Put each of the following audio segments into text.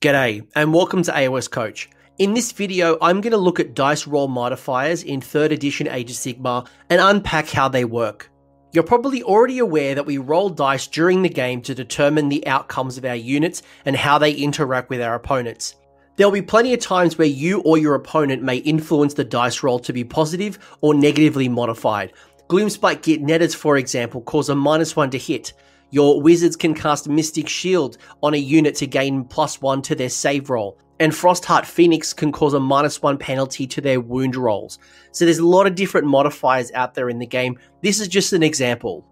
G'day, and welcome to AOS Coach. In this video, I'm going to look at dice roll modifiers in 3rd edition Age of Sigmar and unpack how they work. You're probably already aware that we roll dice during the game to determine the outcomes of our units and how they interact with our opponents. There'll be plenty of times where you or your opponent may influence the dice roll to be positive or negatively modified. Gloomspite Git Netters, for example, cause a minus one to hit, your wizards can cast Mystic Shield on a unit to gain plus one to their save roll. And Frostheart Phoenix can cause a minus one penalty to their wound rolls. So there's a lot of different modifiers out there in the game. This is just an example.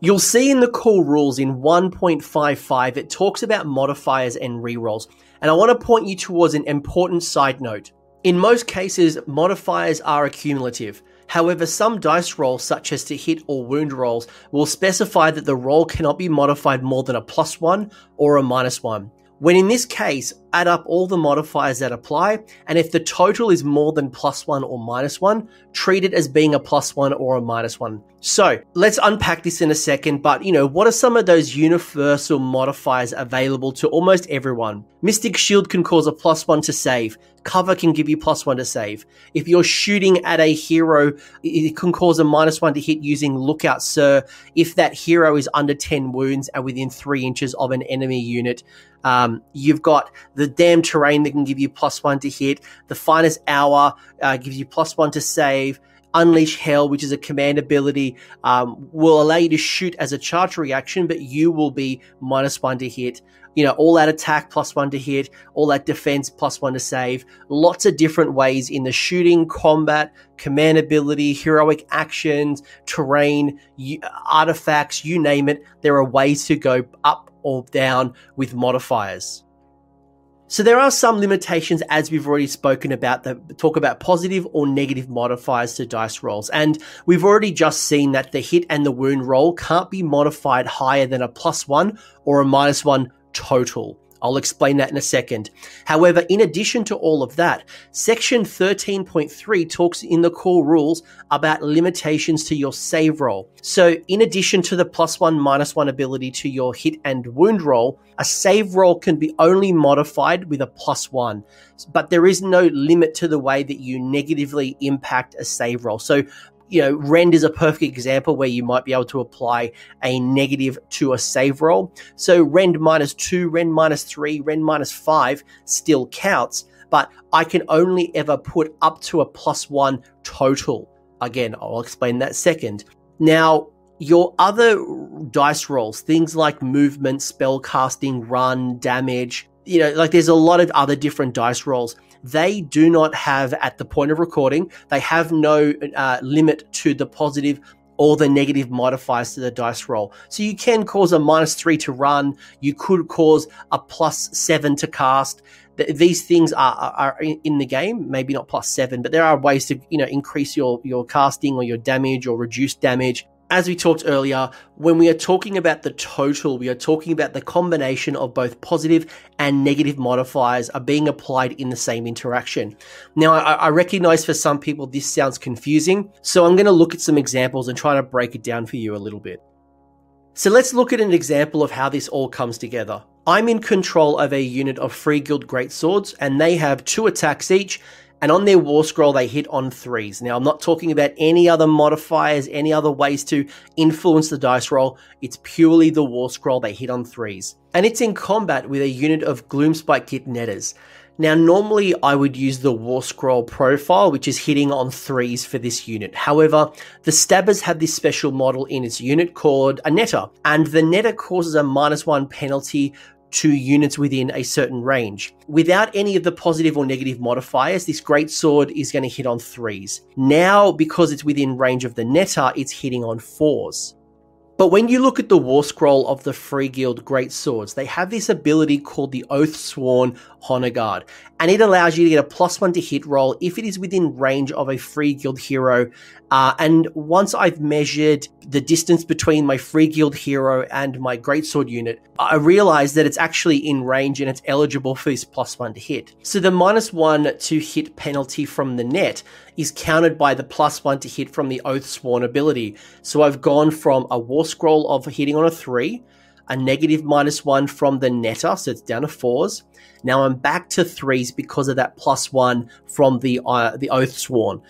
You'll see in the core rules in 1.55 it talks about modifiers and rerolls. And I want to point you towards an important side note. In most cases, modifiers are accumulative. However, some dice rolls, such as to hit or wound rolls, will specify that the roll cannot be modified more than a plus one or a minus one. When in this case, add up all the modifiers that apply, and if the total is more than plus one or minus one, treat it as being a plus one or a minus one. So let's unpack this in a second, but you know, what are some of those universal modifiers available to almost everyone? Mystic Shield can cause a plus one to save, Cover can give you plus one to save. If you're shooting at a hero, it can cause a minus one to hit using Lookout Sir if that hero is under 10 wounds and within three inches of an enemy unit. Um, you've got the damn terrain that can give you plus one to hit. The finest hour uh, gives you plus one to save. Unleash Hell, which is a command ability, um, will allow you to shoot as a charge reaction, but you will be minus one to hit you know, all that attack plus one to hit, all that defense plus one to save. Lots of different ways in the shooting, combat, command ability, heroic actions, terrain, artifacts, you name it. There are ways to go up or down with modifiers. So there are some limitations as we've already spoken about that talk about positive or negative modifiers to dice rolls. And we've already just seen that the hit and the wound roll can't be modified higher than a plus one or a minus one total. I'll explain that in a second. However, in addition to all of that, section 13.3 talks in the core rules about limitations to your save roll. So, in addition to the plus one, minus one ability to your hit and wound roll, a save roll can be only modified with a plus one, but there is no limit to the way that you negatively impact a save roll. So, you know, rend is a perfect example where you might be able to apply a negative to a save roll. So rend minus two, rend minus three, rend minus five still counts, but I can only ever put up to a plus one total. Again, I'll explain that second. Now, your other dice rolls, things like movement, spell casting, run, damage, you know, like there's a lot of other different dice rolls they do not have, at the point of recording, they have no uh, limit to the positive or the negative modifiers to the dice roll. So you can cause a minus three to run. You could cause a plus seven to cast. These things are, are in the game, maybe not plus seven, but there are ways to you know increase your your casting or your damage or reduce damage as we talked earlier, when we are talking about the total, we are talking about the combination of both positive and negative modifiers are being applied in the same interaction. Now, I, I recognize for some people this sounds confusing, so I'm going to look at some examples and try to break it down for you a little bit. So let's look at an example of how this all comes together. I'm in control of a unit of Free Guild Great Swords, and they have two attacks each and on their war scroll, they hit on threes. Now, I'm not talking about any other modifiers, any other ways to influence the dice roll. It's purely the war scroll. They hit on threes. And it's in combat with a unit of Gloomspite Git Netters. Now, normally I would use the War Scroll profile, which is hitting on threes for this unit. However, the Stabbas have this special model in its unit called a Netter, and the Netter causes a minus one penalty to units within a certain range. Without any of the positive or negative modifiers, this great sword is going to hit on threes. Now, because it's within range of the netter, it's hitting on fours. But when you look at the war scroll of the Free Guild Great Swords, they have this ability called the Oath Sworn Honor Guard, and it allows you to get a plus one to hit roll if it is within range of a Free Guild hero. Uh, and once I've measured the distance between my Free Guild hero and my Greatsword unit, I realize that it's actually in range and it's eligible for this plus one to hit. So the minus one to hit penalty from the net is countered by the plus one to hit from the Oath Sworn ability. So I've gone from a War Scroll of hitting on a three a negative minus one from the netter, so it's down to fours. Now I'm back to threes because of that plus one from the uh, the oath sworn.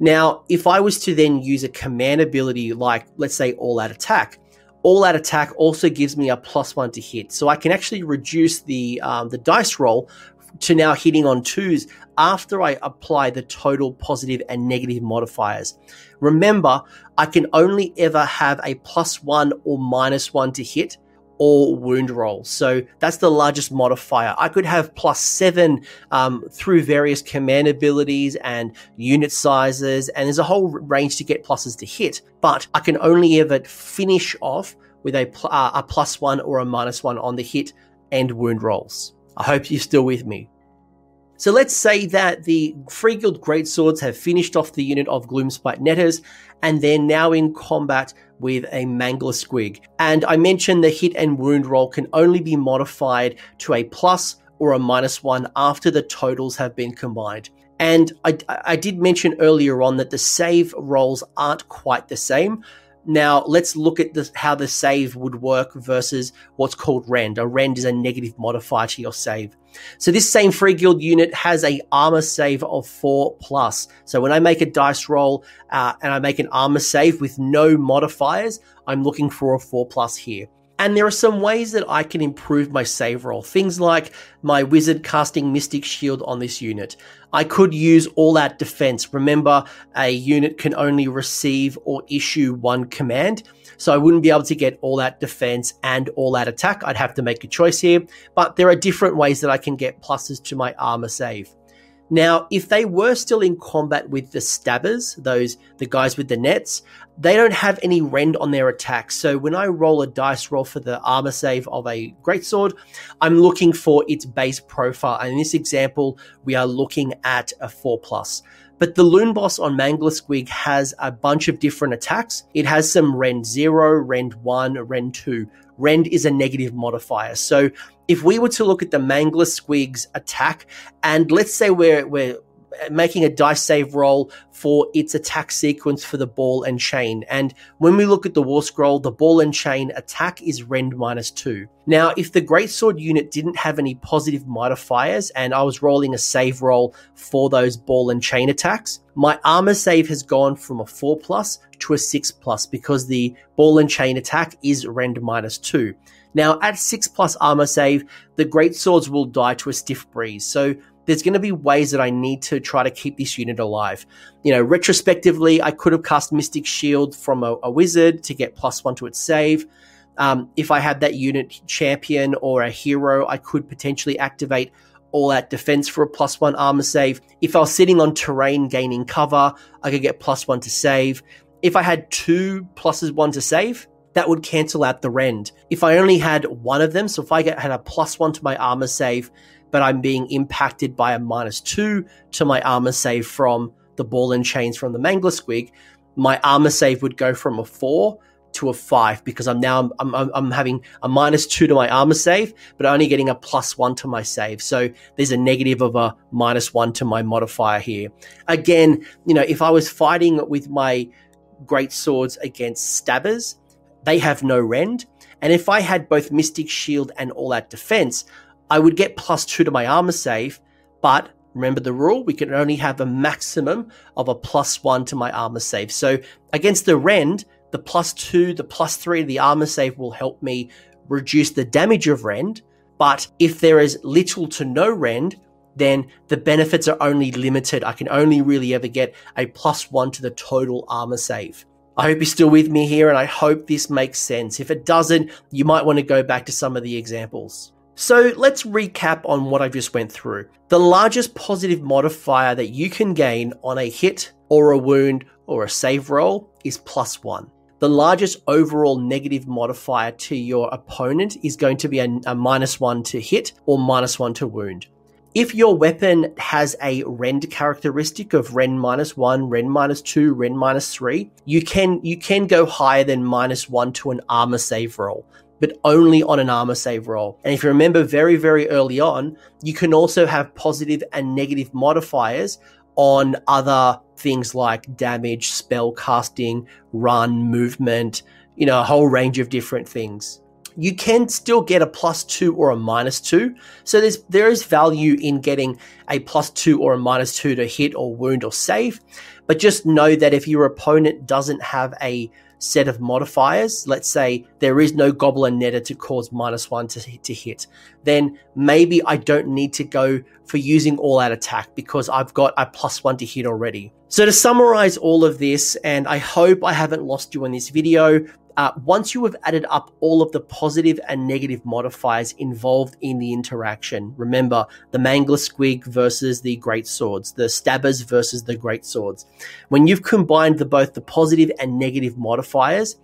Now, if I was to then use a command ability like, let's say, all out attack, all out attack also gives me a plus one to hit, so I can actually reduce the um, the dice roll to now hitting on twos after I apply the total positive and negative modifiers. Remember, I can only ever have a plus one or minus one to hit or wound roll. So that's the largest modifier. I could have plus seven um, through various command abilities and unit sizes, and there's a whole range to get pluses to hit. But I can only ever finish off with a, uh, a plus one or a minus one on the hit and wound rolls. I hope you're still with me. So let's say that the Free Guild Greatswords have finished off the unit of Gloomspite Netters, and they're now in combat with a Mangler Squig. And I mentioned the hit and wound roll can only be modified to a plus or a minus one after the totals have been combined. And I, I did mention earlier on that the save rolls aren't quite the same. Now let's look at the, how the save would work versus what's called rend. A rend is a negative modifier to your save. So this same free guild unit has a armor save of four plus. So when I make a dice roll uh, and I make an armor save with no modifiers, I'm looking for a four plus here. And there are some ways that I can improve my save roll. Things like my wizard casting Mystic Shield on this unit. I could use all out defense. Remember, a unit can only receive or issue one command. So I wouldn't be able to get all out defense and all out attack. I'd have to make a choice here. But there are different ways that I can get pluses to my armor save. Now, if they were still in combat with the Stabbas, those the guys with the nets, they don't have any rend on their attacks. So when I roll a dice roll for the armor save of a greatsword, I'm looking for its base profile. And in this example, we are looking at a four plus. But the Loon Boss on Mangler Squig has a bunch of different attacks. It has some Rend 0, Rend 1, Rend 2. Rend is a negative modifier. So if we were to look at the Mangler Squig's attack, and let's say we're, we're making a dice save roll for its attack sequence for the ball and chain. And when we look at the war scroll, the ball and chain attack is rend minus two. Now, if the greatsword unit didn't have any positive modifiers and I was rolling a save roll for those ball and chain attacks, my armor save has gone from a four plus to a six plus because the ball and chain attack is rend minus two. Now, at six plus armor save, the great swords will die to a stiff breeze. So there's going to be ways that I need to try to keep this unit alive. You know, retrospectively, I could have cast Mystic Shield from a, a wizard to get plus one to its save. Um, if I had that unit champion or a hero, I could potentially activate all out defense for a plus one armor save. If I was sitting on terrain gaining cover, I could get plus one to save. If I had two pluses one to save, that would cancel out the rend. If I only had one of them, so if I had a plus one to my armor save but I'm being impacted by a minus two to my armor save from the ball and chains from the Mangler Squig, my armor save would go from a four to a five because I'm now I'm, I'm, I'm, having a minus two to my armor save, but only getting a plus one to my save. So there's a negative of a minus one to my modifier here. Again, you know, if I was fighting with my great swords against Stabbas, they have no rend. And if I had both Mystic Shield and All Out Defense, I would get plus two to my armor save, but remember the rule, we can only have a maximum of a plus one to my armor save. So against the Rend, the plus two, the plus three the armor save will help me reduce the damage of Rend. But if there is little to no Rend, then the benefits are only limited. I can only really ever get a plus one to the total armor save. I hope you're still with me here and I hope this makes sense. If it doesn't, you might want to go back to some of the examples. So let's recap on what I just went through. The largest positive modifier that you can gain on a hit or a wound or a save roll is plus one. The largest overall negative modifier to your opponent is going to be a, a minus one to hit or minus one to wound. If your weapon has a rend characteristic of rend minus one, rend minus two, rend minus three, you can you can go higher than minus one to an armor save roll but only on an armor save roll. And if you remember very, very early on, you can also have positive and negative modifiers on other things like damage, spell casting, run, movement, you know, a whole range of different things. You can still get a plus two or a minus two. So there's there is value in getting a plus two or a minus two to hit or wound or save. But just know that if your opponent doesn't have a set of modifiers, let's say there is no Goblin Netter to cause minus one to, to hit, then maybe I don't need to go for using all out attack because I've got a plus one to hit already. So to summarize all of this, and I hope I haven't lost you in this video, uh, once you have added up all of the positive and negative modifiers involved in the interaction, remember the Mangler Squig versus the Great Swords, the Stabbas versus the Great Swords. When you've combined the, both the positive and negative modifiers,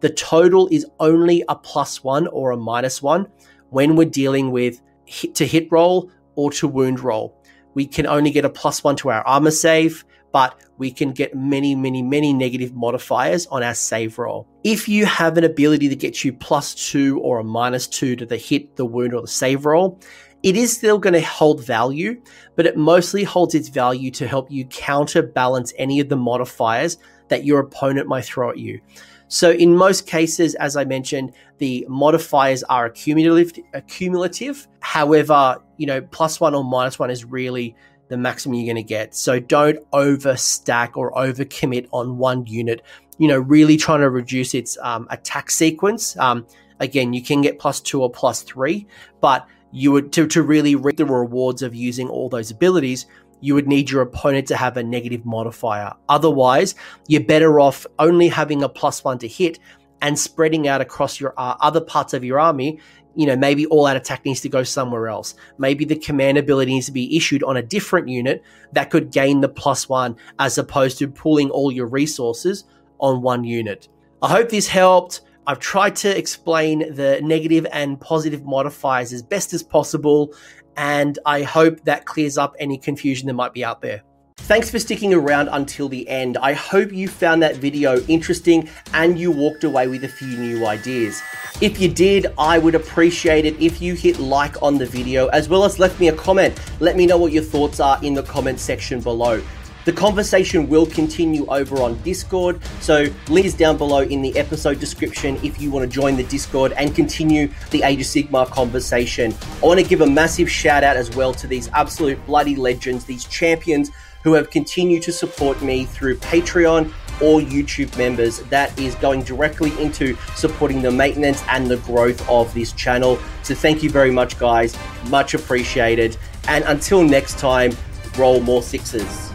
the total is only a plus one or a minus one when we're dealing with hit to hit roll or to wound roll. We can only get a plus one to our armor save but we can get many, many, many negative modifiers on our save roll. If you have an ability that gets you plus two or a minus two to the hit, the wound, or the save roll, it is still going to hold value, but it mostly holds its value to help you counterbalance any of the modifiers that your opponent might throw at you. So in most cases, as I mentioned, the modifiers are accumulative. However, you know, plus one or minus one is really the maximum you're going to get. So don't overstack or overcommit on one unit. You know, really trying to reduce its um, attack sequence. Um, again, you can get plus two or plus three, but you would to, to really reap the rewards of using all those abilities. You would need your opponent to have a negative modifier. Otherwise, you're better off only having a plus one to hit and spreading out across your uh, other parts of your army you know, maybe all out attack needs to go somewhere else. Maybe the command ability needs to be issued on a different unit that could gain the plus one as opposed to pulling all your resources on one unit. I hope this helped. I've tried to explain the negative and positive modifiers as best as possible, and I hope that clears up any confusion that might be out there. Thanks for sticking around until the end. I hope you found that video interesting and you walked away with a few new ideas. If you did, I would appreciate it if you hit like on the video as well as left me a comment. Let me know what your thoughts are in the comment section below. The conversation will continue over on Discord, so link is down below in the episode description if you want to join the Discord and continue the Age of Sigmar conversation. I want to give a massive shout out as well to these absolute bloody legends, these champions who have continued to support me through Patreon or YouTube members. That is going directly into supporting the maintenance and the growth of this channel. So thank you very much, guys. Much appreciated. And until next time, roll more sixes.